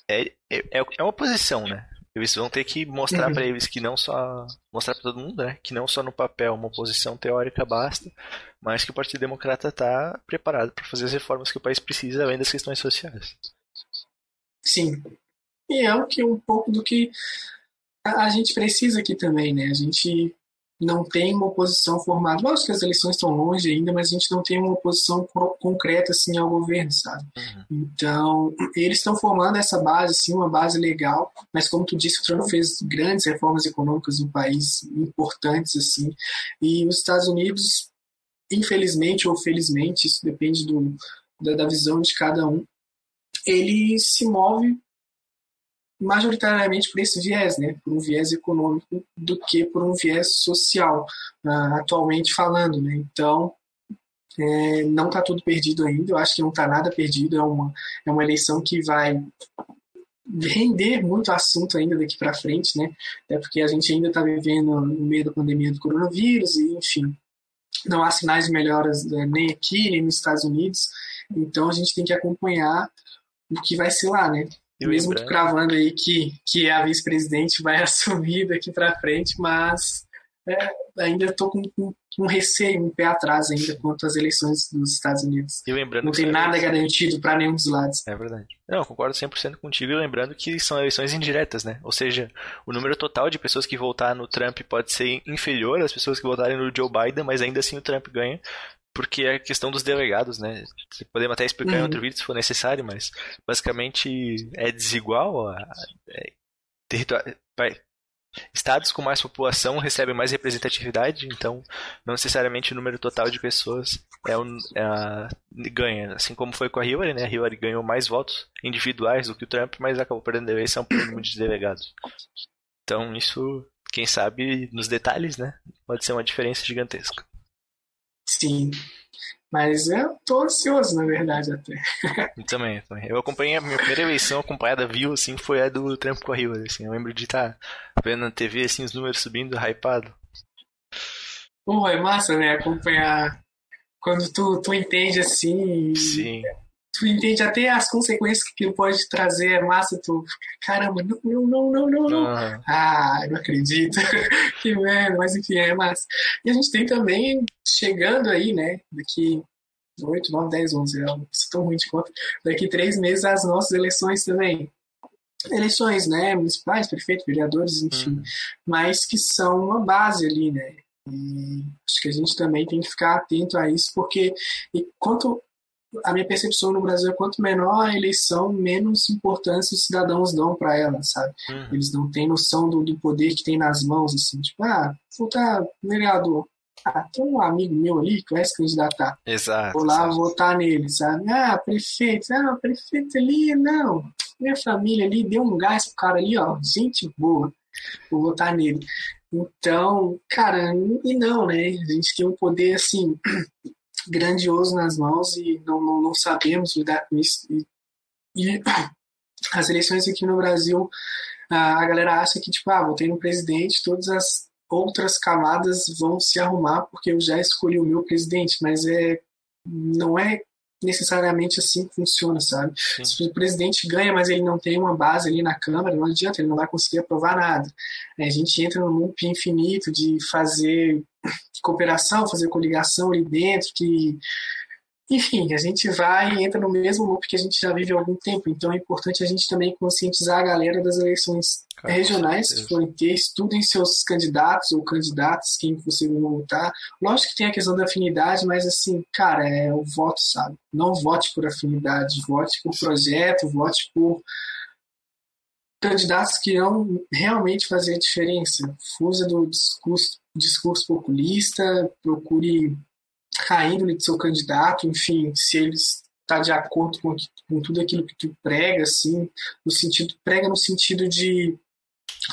é, é, é uma posição, né? Eles vão ter que mostrar uhum. para eles que não só. mostrar para todo mundo, né? Que não só no papel uma posição teórica basta, mas que o Partido Democrata está preparado para fazer as reformas que o país precisa, além das questões sociais. Sim. E é o que um pouco do que a gente precisa aqui também, né? A gente não tem uma oposição formada. Lógico que as eleições estão longe ainda, mas a gente não tem uma oposição concreta assim ao governo, sabe? Uhum. Então, eles estão formando essa base, assim, uma base legal, mas como tu disse, o Trump fez grandes reformas econômicas no país, importantes, assim, e os Estados Unidos, infelizmente ou felizmente, isso depende do, da, da visão de cada um, ele se move majoritariamente por esse viés, né, por um viés econômico do que por um viés social, uh, atualmente falando, né. Então, é, não está tudo perdido ainda. Eu acho que não está nada perdido. É uma é uma eleição que vai render muito assunto ainda daqui para frente, né? Até porque a gente ainda está vivendo no meio da pandemia do coronavírus e, enfim, não há sinais de melhoras né, nem aqui nem nos Estados Unidos. Então a gente tem que acompanhar o que vai ser lá, né? Mesmo lembrando... cravando aí que, que a vice-presidente vai assumir daqui para frente, mas é, ainda estou com, com, com receio, um pé atrás ainda quanto às eleições dos Estados Unidos. E lembrando Não tem nada garantido para nenhum dos lados. É verdade. Não, eu concordo 100% contigo e lembrando que são eleições indiretas, né? Ou seja, o número total de pessoas que votaram no Trump pode ser inferior às pessoas que votarem no Joe Biden, mas ainda assim o Trump ganha porque é a questão dos delegados, né? Podemos até explicar uhum. em outro vídeo se for necessário, mas basicamente é desigual. A, é, território, estados com mais população recebem mais representatividade, então não necessariamente o número total de pessoas é, o, é ganha. Assim como foi com a Hillary, né? A Hillary ganhou mais votos individuais do que o Trump, mas acabou perdendo a eleição por número de delegados. Então isso, quem sabe, nos detalhes, né? Pode ser uma diferença gigantesca. Sim. Mas eu tô ansioso, na verdade, até. Eu também, também. Eu acompanhei a minha primeira eleição acompanhada, viu, assim, foi a do Trump com a Hillary, assim. Eu lembro de estar tá vendo na TV, assim, os números subindo, hypado. Pô, é massa, né? Acompanhar quando tu, tu entende, assim... Sim. Tu entende até as consequências que pode trazer, é massa, tu, caramba, não, não, não, não, não, não. Ah, Ah, não acredito. que merda, mas enfim, é massa. E a gente tem também, chegando aí, né, daqui 8, 9, 10, 11, é um- isso tão ruim de conta, daqui três meses as nossas eleições também. Eleições, né, municipais, prefeito, vereadores, enfim, mas que são uma base ali, né, e acho que a gente também tem que ficar atento a isso, porque e quanto a minha percepção no Brasil é quanto menor a eleição, menos importância os cidadãos dão para ela, sabe? uhum. Eles não têm noção do, do poder que tem nas mãos, assim, tipo, ah, votar vereador. Ah, tem um amigo meu ali que vai se candidatar. Exato. Vou lá exato. votar nele, sabe? Ah, prefeito, ah, prefeito ali, não. Minha família ali deu um gás pro cara ali, ó, gente boa. Vou votar nele. Então, cara, e não, né? A gente tem um poder, assim, grandioso nas mãos e não, não, não sabemos lidar com isso. E, e as eleições aqui no Brasil, a galera acha que, tipo, ah, votei no presidente, todas as outras camadas vão se arrumar porque eu já escolhi o meu presidente, mas é não é necessariamente assim funciona, sabe? Sim. Se o presidente ganha, mas ele não tem uma base ali na Câmara, não adianta, ele não vai conseguir aprovar nada. É, A gente entra num loop infinito de fazer cooperação, fazer coligação ali dentro, que enfim, a gente vai e entra no mesmo loop que a gente já vive há algum tempo. Então é importante a gente também conscientizar a galera das eleições Cara, regionais que forem ter, estudem seus candidatos ou candidatas, quem você vai votar. Lógico que tem a questão da afinidade, mas assim, cara, é o voto, sabe? Não vote por afinidade, vote por projeto, vote por candidatos que irão realmente fazer diferença. Fuja do discurso, discurso populista, procure a índole do seu candidato, enfim, se ele está de acordo com, com tudo aquilo que tu prega, assim, no sentido, prega no sentido de,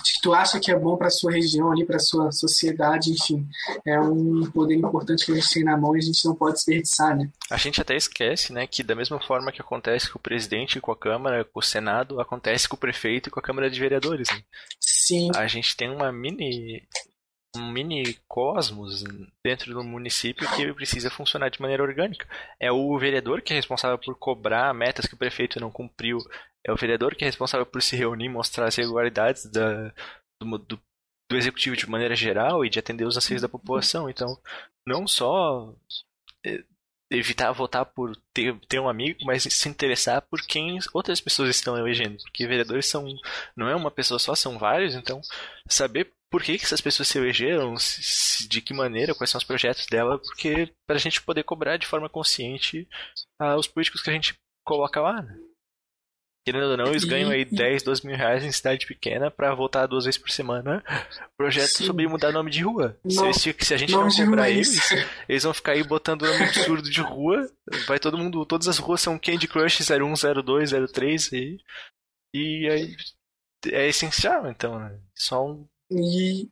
de que tu acha que é bom para sua região ali, para sua sociedade, enfim, é um poder importante que a gente tem na mão e a gente não pode desperdiçar, né? A gente até esquece, né, que da mesma forma que acontece com o presidente, com a Câmara, com o Senado, acontece com o prefeito e com a Câmara de Vereadores. né? Sim, A gente tem uma mini um mini cosmos dentro do município que precisa funcionar de maneira orgânica. É o vereador que é responsável por cobrar metas que o prefeito não cumpriu. É o vereador que é responsável por se reunir, mostrar as irregularidades da, do, do, do executivo de maneira geral e de atender os anseios da população. Então, não só eh, evitar votar por ter, ter um amigo, mas se interessar por quem outras pessoas estão elegendo. Porque vereadores são não é uma pessoa só, são vários, então saber por que, que essas pessoas se elegeram, se- se- de que maneira, quais são os projetos dela, porque para a gente poder cobrar de forma consciente ah, os políticos que a gente coloca lá. né? Querendo ou não, eles ganham aí e- 10, 12 mil reais em cidade pequena para votar duas vezes por semana projeto Sim. sobre mudar nome de rua. Se, Não- eles- se a gente não cobrar é eles, eles vão ficar aí botando nome absurdo de rua. Vai todo mundo. Todas as ruas são Candy Crush 01, 02, 03 e. E aí. É essencial, então, né? Só um. E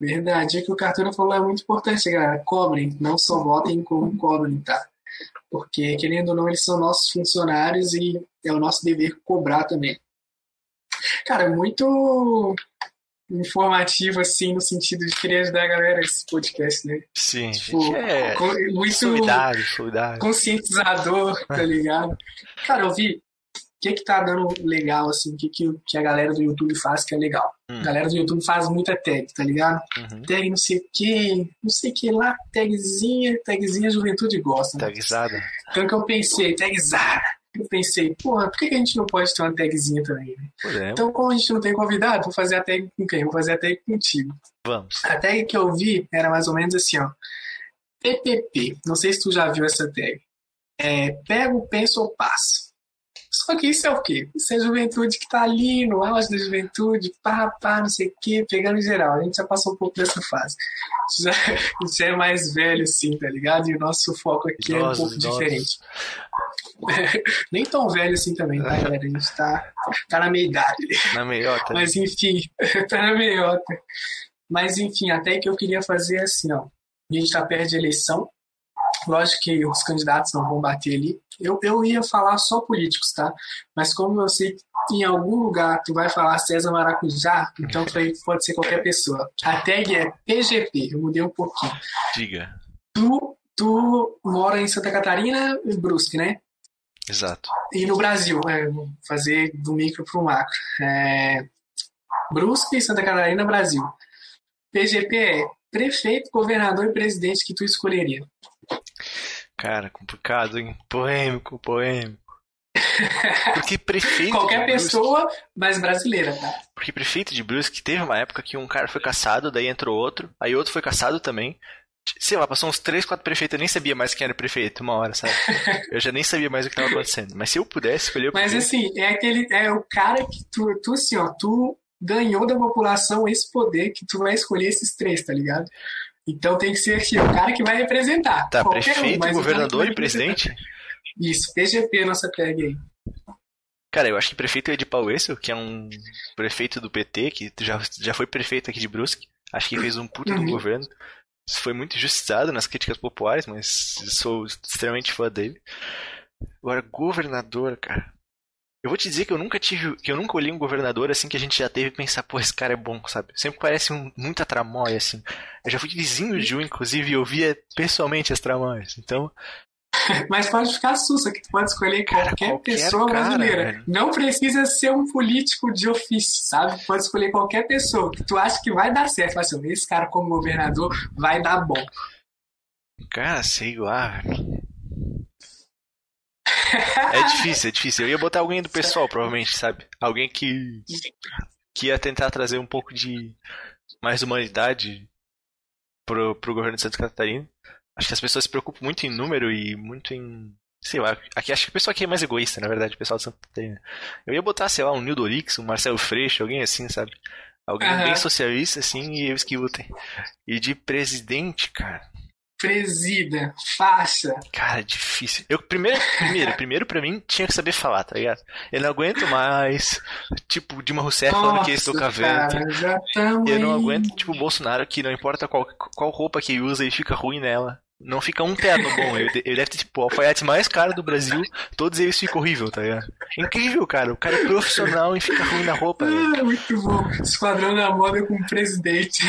verdade, o que o Cartura falou é muito importante, galera. Cobrem, não só votem como cobrem, tá? Porque, querendo ou não, eles são nossos funcionários e é o nosso dever cobrar também. Cara, muito informativo, assim, no sentido de querer ajudar a galera esse podcast, né? Sim, Tipo, é. muito Solidário, solidário. conscientizador, tá ligado? Cara, eu vi que que tá dando legal, assim, o que, que, que a galera do YouTube faz que é legal. Hum. A galera do YouTube faz muita tag, tá ligado? Uhum. Tag não sei o que, não sei o que lá, tagzinha, tagzinha a juventude gosta. Né? Tagzada. Então que eu pensei, tagzada. Eu pensei, porra, por que que a gente não pode ter uma tagzinha também? né? Exemplo, Então, como a gente não tem convidado, vou fazer a tag com quem? Vou fazer a tag contigo. vamos. A tag que eu vi era mais ou menos assim, ó. PPP. Não sei se tu já viu essa tag. É pego, penso ou passo. Só que isso é o quê? Isso é a juventude que tá ali no auge da juventude, pá, pá, não sei o quê, pegando geral. A gente já passou um pouco dessa fase. Já, a gente já é mais velho, assim, tá ligado? E o nosso foco aqui é um pouco diferente. Nem tão velho assim também, tá, galera? A gente tá, tá na meia idade. Na meiota. Mas enfim, tá na meiota. Mas enfim, até que eu queria fazer é assim, ó. A gente tá perto de eleição. Lógico que os candidatos não vão bater ali. Eu, eu ia falar só políticos, tá? Mas como eu sei que em algum lugar tu vai falar César Maracujá, então foi- pode ser qualquer pessoa. A tag é PGP, eu mudei um pouquinho. Diga. Tu, tu mora em Santa Catarina, Brusque, né? Exato. E no Brasil, é, fazer do micro para o macro. É, Brusque, Santa Catarina, Brasil. PGP é prefeito, governador e presidente que tu escolheria. Cara, complicado, hein? Polêmico, polêmico. Porque prefeito. Qualquer pessoa, mas brasileira, tá? Porque prefeito de Brusque teve uma época que um cara foi caçado, daí entrou outro, aí outro foi caçado também. Sei lá, passou uns 3, 4 prefeitos, eu nem sabia mais quem era prefeito uma hora, sabe? Eu já nem sabia mais o que estava acontecendo. Mas se eu pudesse escolher o Mas assim, é aquele. É o cara que tu, tu assim, ó, tu ganhou da população esse poder que tu vai escolher esses três, tá ligado? Então tem que ser assim, o cara que vai representar. Tá, prefeito, que governador e presidente? Isso, PGP, nossa tag aí. Cara, eu acho que prefeito é de Pauêcio, que é um prefeito do PT, que já, já foi prefeito aqui de Brusque. Acho que fez um puta do Uhum. governo. Isso foi muito injustiçado nas críticas populares, mas sou extremamente fã dele. Agora, governador, cara. Eu vou te dizer que eu nunca tive. que eu nunca olhei um governador assim que a gente já teve e pensar, pô, esse cara é bom, sabe? Sempre parece um, muita tramóia, assim. Eu já fui vizinho de um, inclusive, e eu via pessoalmente as tramóias. Então, Mas pode ficar sussa, que tu pode escolher Cara, qualquer, qualquer pessoa cara, brasileira. Não precisa ser um político de ofício, sabe? Pode escolher qualquer pessoa que tu acha que vai dar certo. Fala assim, esse cara como governador vai dar bom. cara, sei lá, velho. É difícil, é difícil. Eu ia botar alguém do pessoal, provavelmente, sabe? Alguém que. que ia tentar trazer um pouco de mais humanidade pro, pro governo de Santa Catarina. Acho que as pessoas se preocupam muito em número e muito em. Sei lá, aqui, acho que o pessoal aqui é mais egoísta, na verdade, o pessoal de Santa Catarina. Eu ia botar, sei lá, um Nildo Orix, um Marcelo Freixo, alguém assim, sabe? Alguém Aham. bem socialista, assim, e eles que lutem. E de presidente, cara. Presida, faixa. Cara, difícil. Eu primeiro, primeiro, primeiro pra mim tinha que saber falar, tá ligado? Eu não aguento mais, tipo, Dilma Rousseff falando que Nossa, vento. cara, já tamo Eu não aguento, tipo, o Bolsonaro que não importa qual, qual roupa que ele usa, ele fica ruim nela. Não fica um terno bom. Ele, ele deve ter, tipo, o alfaiate mais caro do Brasil. Todos eles ficam horrível, tá ligado? Incrível, cara. O cara é profissional e fica ruim na roupa. Ah, muito bom. Esquadrão da moda com o presidente.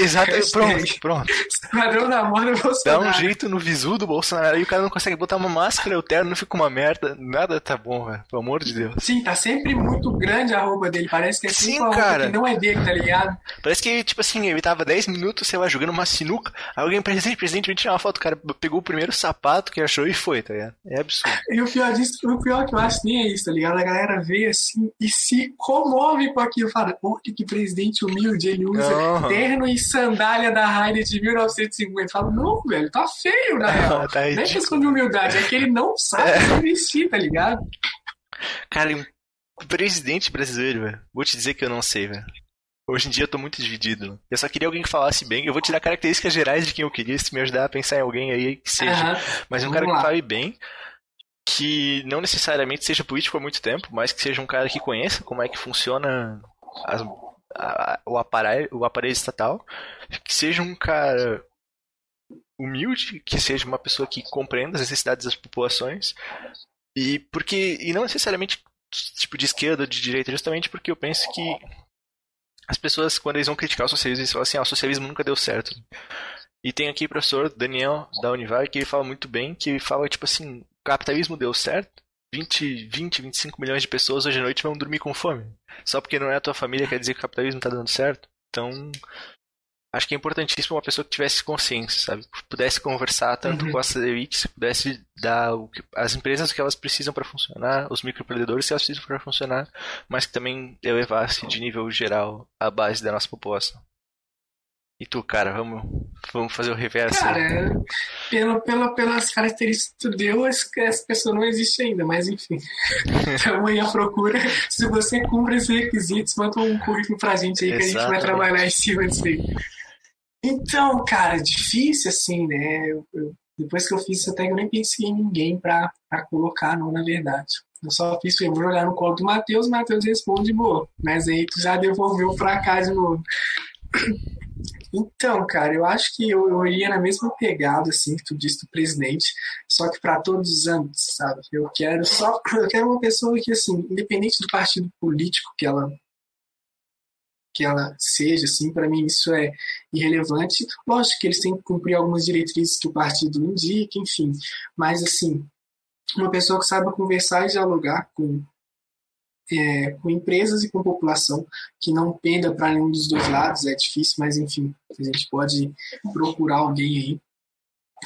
Exato, pronto, pronto. Esquadrão da moda Dá Bolsonaro. um jeito no visu do Bolsonaro e o cara não consegue botar uma máscara, o terno não fica uma merda. Nada tá bom, velho. Pelo amor de Deus. Sim, tá sempre muito grande a roupa dele. Parece que é Sim, roupa cara. que não é dele, tá ligado? Parece que, tipo assim, ele tava 10 minutos, sei lá, jogando uma sinuca. Aí alguém, presidente, presidente, vem tirar uma foto. O cara pegou o primeiro sapato que achou e foi, tá ligado? É absurdo. E o pior disso, o pior que eu acho nem é isso, tá ligado? A galera vê assim e se comove com aquilo. Fala, olha que presidente humilde, ele usa Aham. terno e sandália da Rainer de 1950. Fala, não, velho, tá feio, na real. Tá não é ridículo. questão de humildade, é que ele não sabe se vestir, tá ligado? Cara, presidente brasileiro, velho. Vou te dizer que eu não sei, velho. Hoje em dia eu tô muito dividido. Eu só queria alguém que falasse bem. Eu vou tirar características gerais de quem eu queria, se me ajudar a pensar em alguém aí que seja. Aham. Mas um Vamos cara lá. que fale bem, que não necessariamente seja político há muito tempo, mas que seja um cara que conheça como é que funciona as- a- o, aparelho, o aparelho estatal, que seja um cara humilde, que seja uma pessoa que compreenda as necessidades das populações, e porque e não necessariamente tipo de esquerda ou de direita, justamente porque eu penso que as pessoas, quando eles vão criticar o socialismo, eles falam assim, ah, o socialismo nunca deu certo. E tem aqui o professor Daniel da Univar que ele fala muito bem, que fala tipo assim, o capitalismo deu certo, 20, 20, 25 milhões de pessoas hoje à noite vão dormir com fome. Só porque não é a tua família quer dizer que o capitalismo tá dando certo. Então, acho que é importantíssimo uma pessoa que tivesse consciência, sabe? Pudesse conversar tanto Uhum. com essas elites, pudesse dar o que, as empresas o que elas precisam para funcionar, os microempreendedores que elas precisam para funcionar, mas que também elevasse de nível geral a base da nossa população. E tu, cara, vamos, vamos fazer o reverso. Cara, pela, pela, pelas características que tu deu, essa pessoa não existe ainda, mas enfim. Estamos aí à procura. Se você cumpre esses requisitos, manda um currículo pra gente aí que a gente vai Exatamente. trabalhar em cima disso aí. Então, cara, difícil assim, né? Eu- eu- depois que eu fiz essa tag, eu nem pensei em ninguém pra, pra colocar, não, na verdade. Eu só fiz, eu vou jogar no colo do Matheus, Matheus responde, boa. Mas aí tu já devolveu pra cá de novo. Então, cara, eu acho que eu, eu iria na mesma pegada, assim, que tu disse do presidente, só que para todos os âmbitos, sabe? Eu quero só, eu quero uma pessoa que, assim, independente do partido político que ela que ela seja, assim, para mim isso é irrelevante. Lógico que eles têm que cumprir algumas diretrizes que o partido indica, enfim, mas assim, uma pessoa que saiba conversar e dialogar com, é, com empresas e com população, que não penda para nenhum dos dois lados, é difícil, mas enfim, a gente pode procurar alguém aí.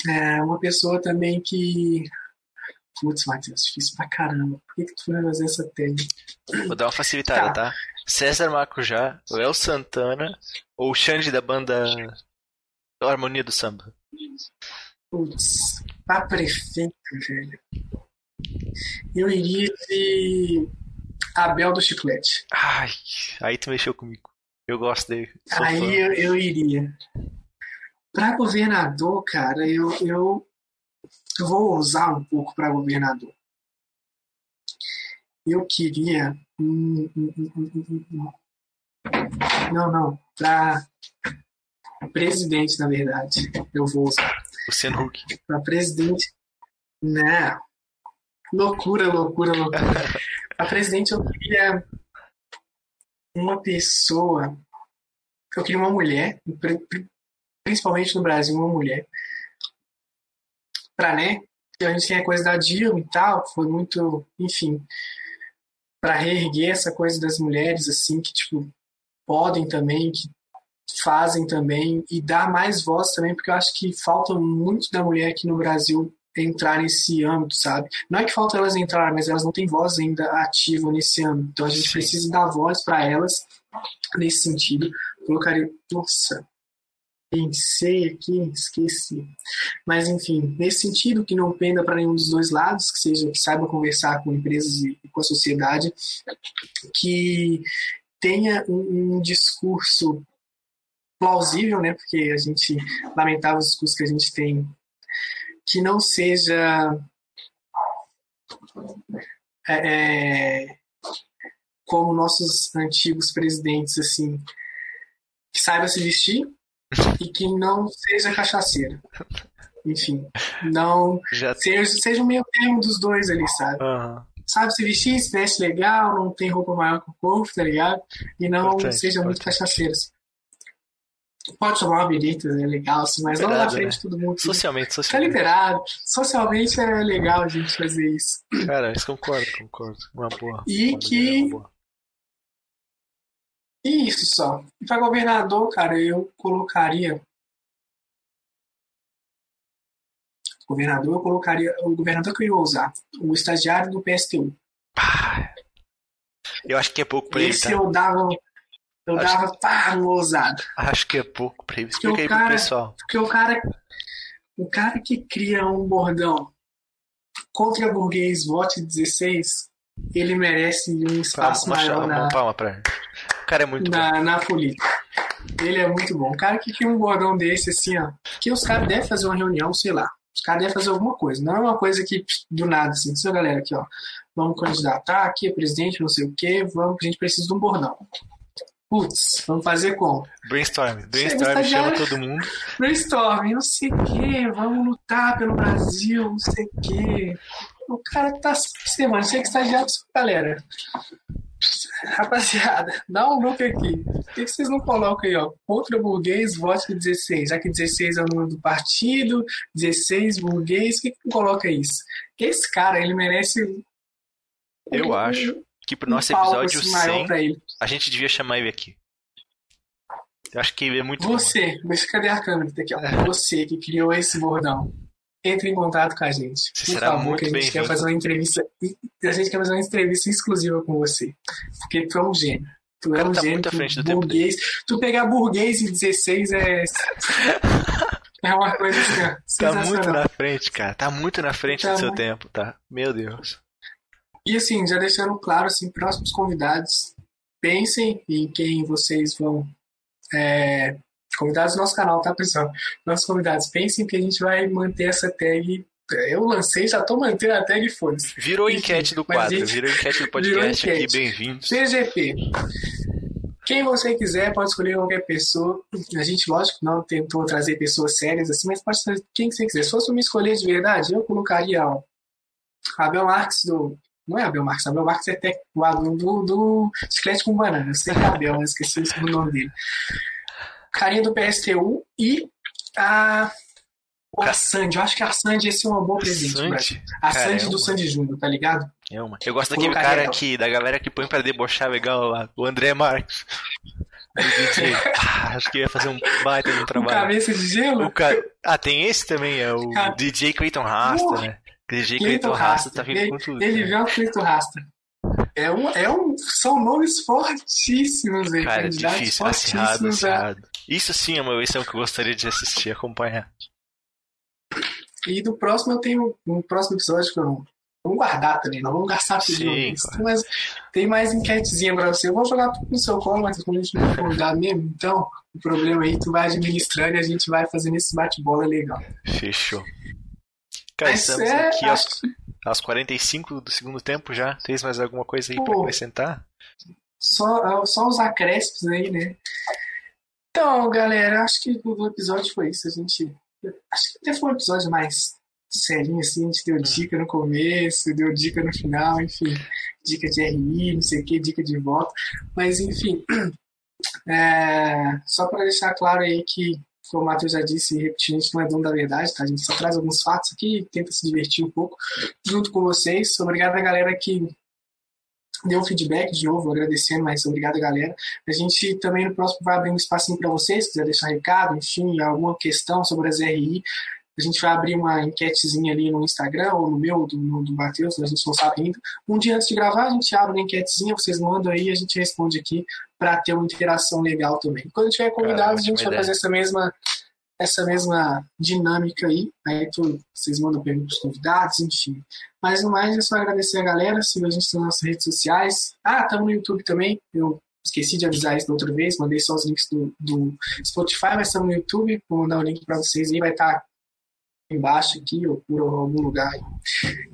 É, uma pessoa também que. Putz, Matheus, difícil pra caramba. Por que, que tu vai fazer essa tese? Vou dar uma facilitada, tá? tá? César Macujá, o El Santana ou o Xande da banda Harmonia do Samba? Putz, pra prefeito, velho. Eu iria de Abel do Chiclete. Ai, aí tu mexeu comigo. Eu gosto dele. Aí eu, eu, iria. Pra governador, cara, eu, eu, eu vou usar um pouco pra governador. Eu queria. Hum, hum, hum, não, não. Pra presidente, na verdade. Eu vou usar. Luciano Huck. Pra presidente. Não. Loucura, loucura, loucura. A presidente, eu queria uma pessoa. Eu queria uma mulher, principalmente no Brasil, uma mulher. Pra, né? A gente tem a coisa da Dilma e tal, foi muito. Enfim. Pra reerguer essa coisa das mulheres, assim, que, tipo, podem também, que fazem também, e dar mais voz também, porque eu acho que falta muito da mulher aqui no Brasil entrar nesse âmbito, sabe? Não é que falta elas entrar, mas elas não têm voz ainda ativa nesse âmbito. Então a gente Sim. precisa dar voz para elas nesse sentido. Colocaria. Nossa, pensei aqui, esqueci. Mas enfim, nesse sentido, que não penda para nenhum dos dois lados, que seja que saiba conversar com empresas e com a sociedade, que tenha um, um discurso plausível, né? Porque a gente lamentava os discursos que a gente tem que não seja é, é, como nossos antigos presidentes, assim, que saiba se vestir e que não seja cachaceira. Enfim, não Já... seja, seja o meio termo dos dois ali, sabe? Uhum. Sabe se vestir, se veste legal, não tem roupa maior que o corpo, tá ligado? E não seja muito cachaceira. Assim. Pode tomar uma birita, é legal, assim, mas Verdade, não na frente né? de todo mundo. Socialmente, socialmente. Tá liberado. Socialmente é legal a gente fazer isso. Cara, isso concordo, concordo. Uma boa. E uma que. Boa. E isso só. E pra governador, cara, eu colocaria. Governador, eu colocaria. O governador que eu ia usar. O estagiário do PSTU. Eu acho que é pouco pra ele. Esse tá? eu dava. Eu acho, dava pá, um ousado. Acho que é pouco pra ele. Explica aí cara, pro pessoal. Porque o cara, o cara que cria um bordão contra burguês vote 16, ele merece um espaço palma, maior na, palma pra ele. O cara é muito na, bom. Na política. Ele é muito bom. O cara que cria um bordão desse, assim, ó. Que os caras devem fazer uma reunião, sei lá. Os caras devem fazer alguma coisa. Não é uma coisa que, do nada, assim. Seu galera, aqui, ó. Vamos candidatar aqui, é presidente, não sei o quê. Vamos, a gente precisa de um bordão. Putz, vamos fazer como? Brainstorm. Brainstorm chama todo mundo. Brainstorm, não sei o que, vamos lutar pelo Brasil, não sei o que. O cara tá se mano, você que estagiário, galera. Rapaziada, dá um look aqui. Por que vocês não colocam aí, ó? Contra burguês, vote 16. Já que 16 é o número do partido, 16 burguês, por que, que não coloca isso? Esse cara, ele merece. Eu acho que pro nosso um episódio 100, a gente devia chamar ele aqui. Eu acho que ele é muito Você, bom. mas cadê a câmera? Aqui, ó. Você que criou esse bordão. Entre em contato com a gente. Você por será favor, que a gente quer fazer uma entrevista. A gente quer fazer uma entrevista exclusiva com você. Porque tu é um gênio. Tu é um tá gênio. Muito à frente do burguês. Tempo tu pegar burguês em 16 é. É uma coisa assim, Tá muito na frente, cara. Tá muito na frente tá do seu muito... tempo, tá? Meu Deus. E assim, já deixando claro, assim, próximos convidados, pensem em quem vocês vão. É, convidados do nosso canal, tá, pessoal? Nossos convidados, pensem que a gente vai manter essa tag. Eu lancei, já tô mantendo a tag foda-se. Virou enquete do quadro, gente, virou enquete do podcast enquete. aqui, bem-vindos. CGP. Quem você quiser, pode escolher qualquer pessoa. A gente, lógico, não tentou trazer pessoas sérias assim, mas pode ser quem você quiser. Se fosse me escolher de verdade, eu colocaria ó, Abel Marques do não é Abel Marques, Abel Marques é técnico do, do Chiclete com Banana. Eu sei que é Abel, mas esqueci o nome dele. Carinha do PSTU e a a Sandy, eu acho que a Sandy ia ser uma boa presente, Sandy? A Cara, Sandy é do Sandy Júnior, tá ligado? É uma. Eu gosto daquele cara que, da galera que põe pra debochar legal lá, o André Marques. DJ. Ah, acho que ia fazer um baita um trabalho. O cabeça de gelo? Ca... Ah, tem esse também, é o Car... DJ Clayton Rasta, né? DJ Clayton Rasta tá vindo ele, com tudo. Ele né? vê o Clayton Rasta. É um, é um, são nomes fortíssimos aí. Cara, difícil, acirrado, acirrado. Isso sim é uma versão que eu gostaria de assistir, acompanhar. E do próximo eu tenho um próximo episódio que eu. Vamos guardar também, não vamos gastar tudo. Sim, claro. mas tem mais enquetezinha pra você. Eu vou jogar tudo no seu colo, mas como a gente não vai convidar mesmo, então o problema aí tu vai administrando e a gente vai fazendo esse bate-bola legal. Fechou. Cara, mas estamos é, aqui aos, aos 45 do segundo tempo já. Tens mais alguma coisa aí Pô, pra acrescentar? Só, só os acréscimos aí, né? Então, galera, acho que o episódio foi isso. A gente Acho que até foi um episódio mais serinho, assim, a gente deu dica no começo, deu dica no final, enfim, dica de RI, não sei o que, dica de voto. Mas, enfim, é, só para deixar claro aí que, como o Matheus já disse, gente não é dono da verdade, tá? A gente só traz alguns fatos aqui, tenta se divertir um pouco junto com vocês. Obrigado a galera que deu feedback de novo, agradecendo, mas obrigado, galera. A gente também no próximo vai abrir um espacinho para vocês, se quiser deixar recado, enfim, alguma questão sobre as RI. A gente vai abrir uma enquetezinha ali no Instagram ou no meu, do, no, do Matheus, a gente não sabe ainda. Um dia antes de gravar, a gente abre uma enquetezinha, vocês mandam aí, a gente responde aqui para ter uma interação legal também. Quando tiver convidado, a gente vai fazer essa mesma essa mesma dinâmica aí. Aí tu, vocês mandam perguntas para os convidados, enfim. Mas no mais é só agradecer a galera, siga a gente nas nossas redes sociais. Ah, estamos no YouTube também. Eu esqueci de avisar isso da outra vez, mandei só os links do, do Spotify, mas estamos no YouTube. Vou mandar o link para vocês aí, vai estar tá embaixo aqui ou por algum lugar.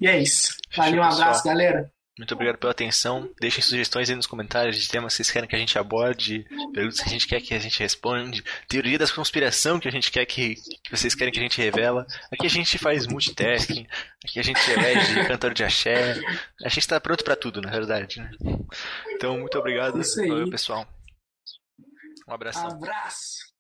E é isso. Valeu, um abraço, galera. Muito obrigado pela atenção. Deixem sugestões aí nos comentários de temas que vocês querem que a gente aborde, perguntas que a gente quer que a gente responda, teoria da conspiração que a gente quer que, que vocês querem que a gente revela. Aqui a gente faz multitasking, aqui a gente elege cantor de axé. A gente está pronto para tudo, na verdade. Né? Então, muito obrigado. Valeu, pessoal. Um abraço. Abraço.